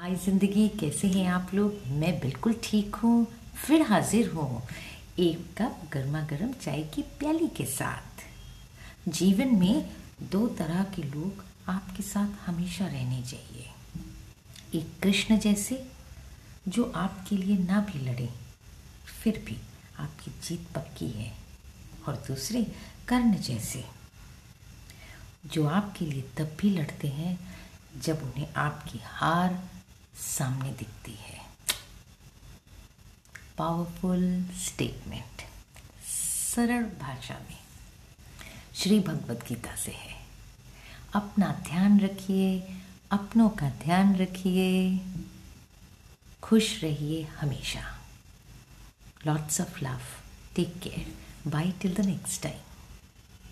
हाय ज़िंदगी कैसे हैं आप लोग? मैं बिल्कुल ठीक हूँ, फिर हाजिर हूँ एक कप गर्मा गर्म चाय की प्याली के साथ। जीवन में दो तरह के लोग आपके साथ हमेशा रहने चाहिए। एक कृष्ण जैसे, जो आपके लिए ना भी लड़े, फिर भी आपकी जीत पक्की है। और दूसरे, कर्ण जैसे, जो आपके लिए तब भी लड़ते हैं, जब उन्हें आपकी हार सामने दिखती है। पावरफुल स्टेटमेंट सरल भाषा में। श्री भगवत गीता से है। अपना ध्यान रखिए, अपनों का ध्यान रखिए। खुश रहिए हमेशा। Lots of love take care bye till the next time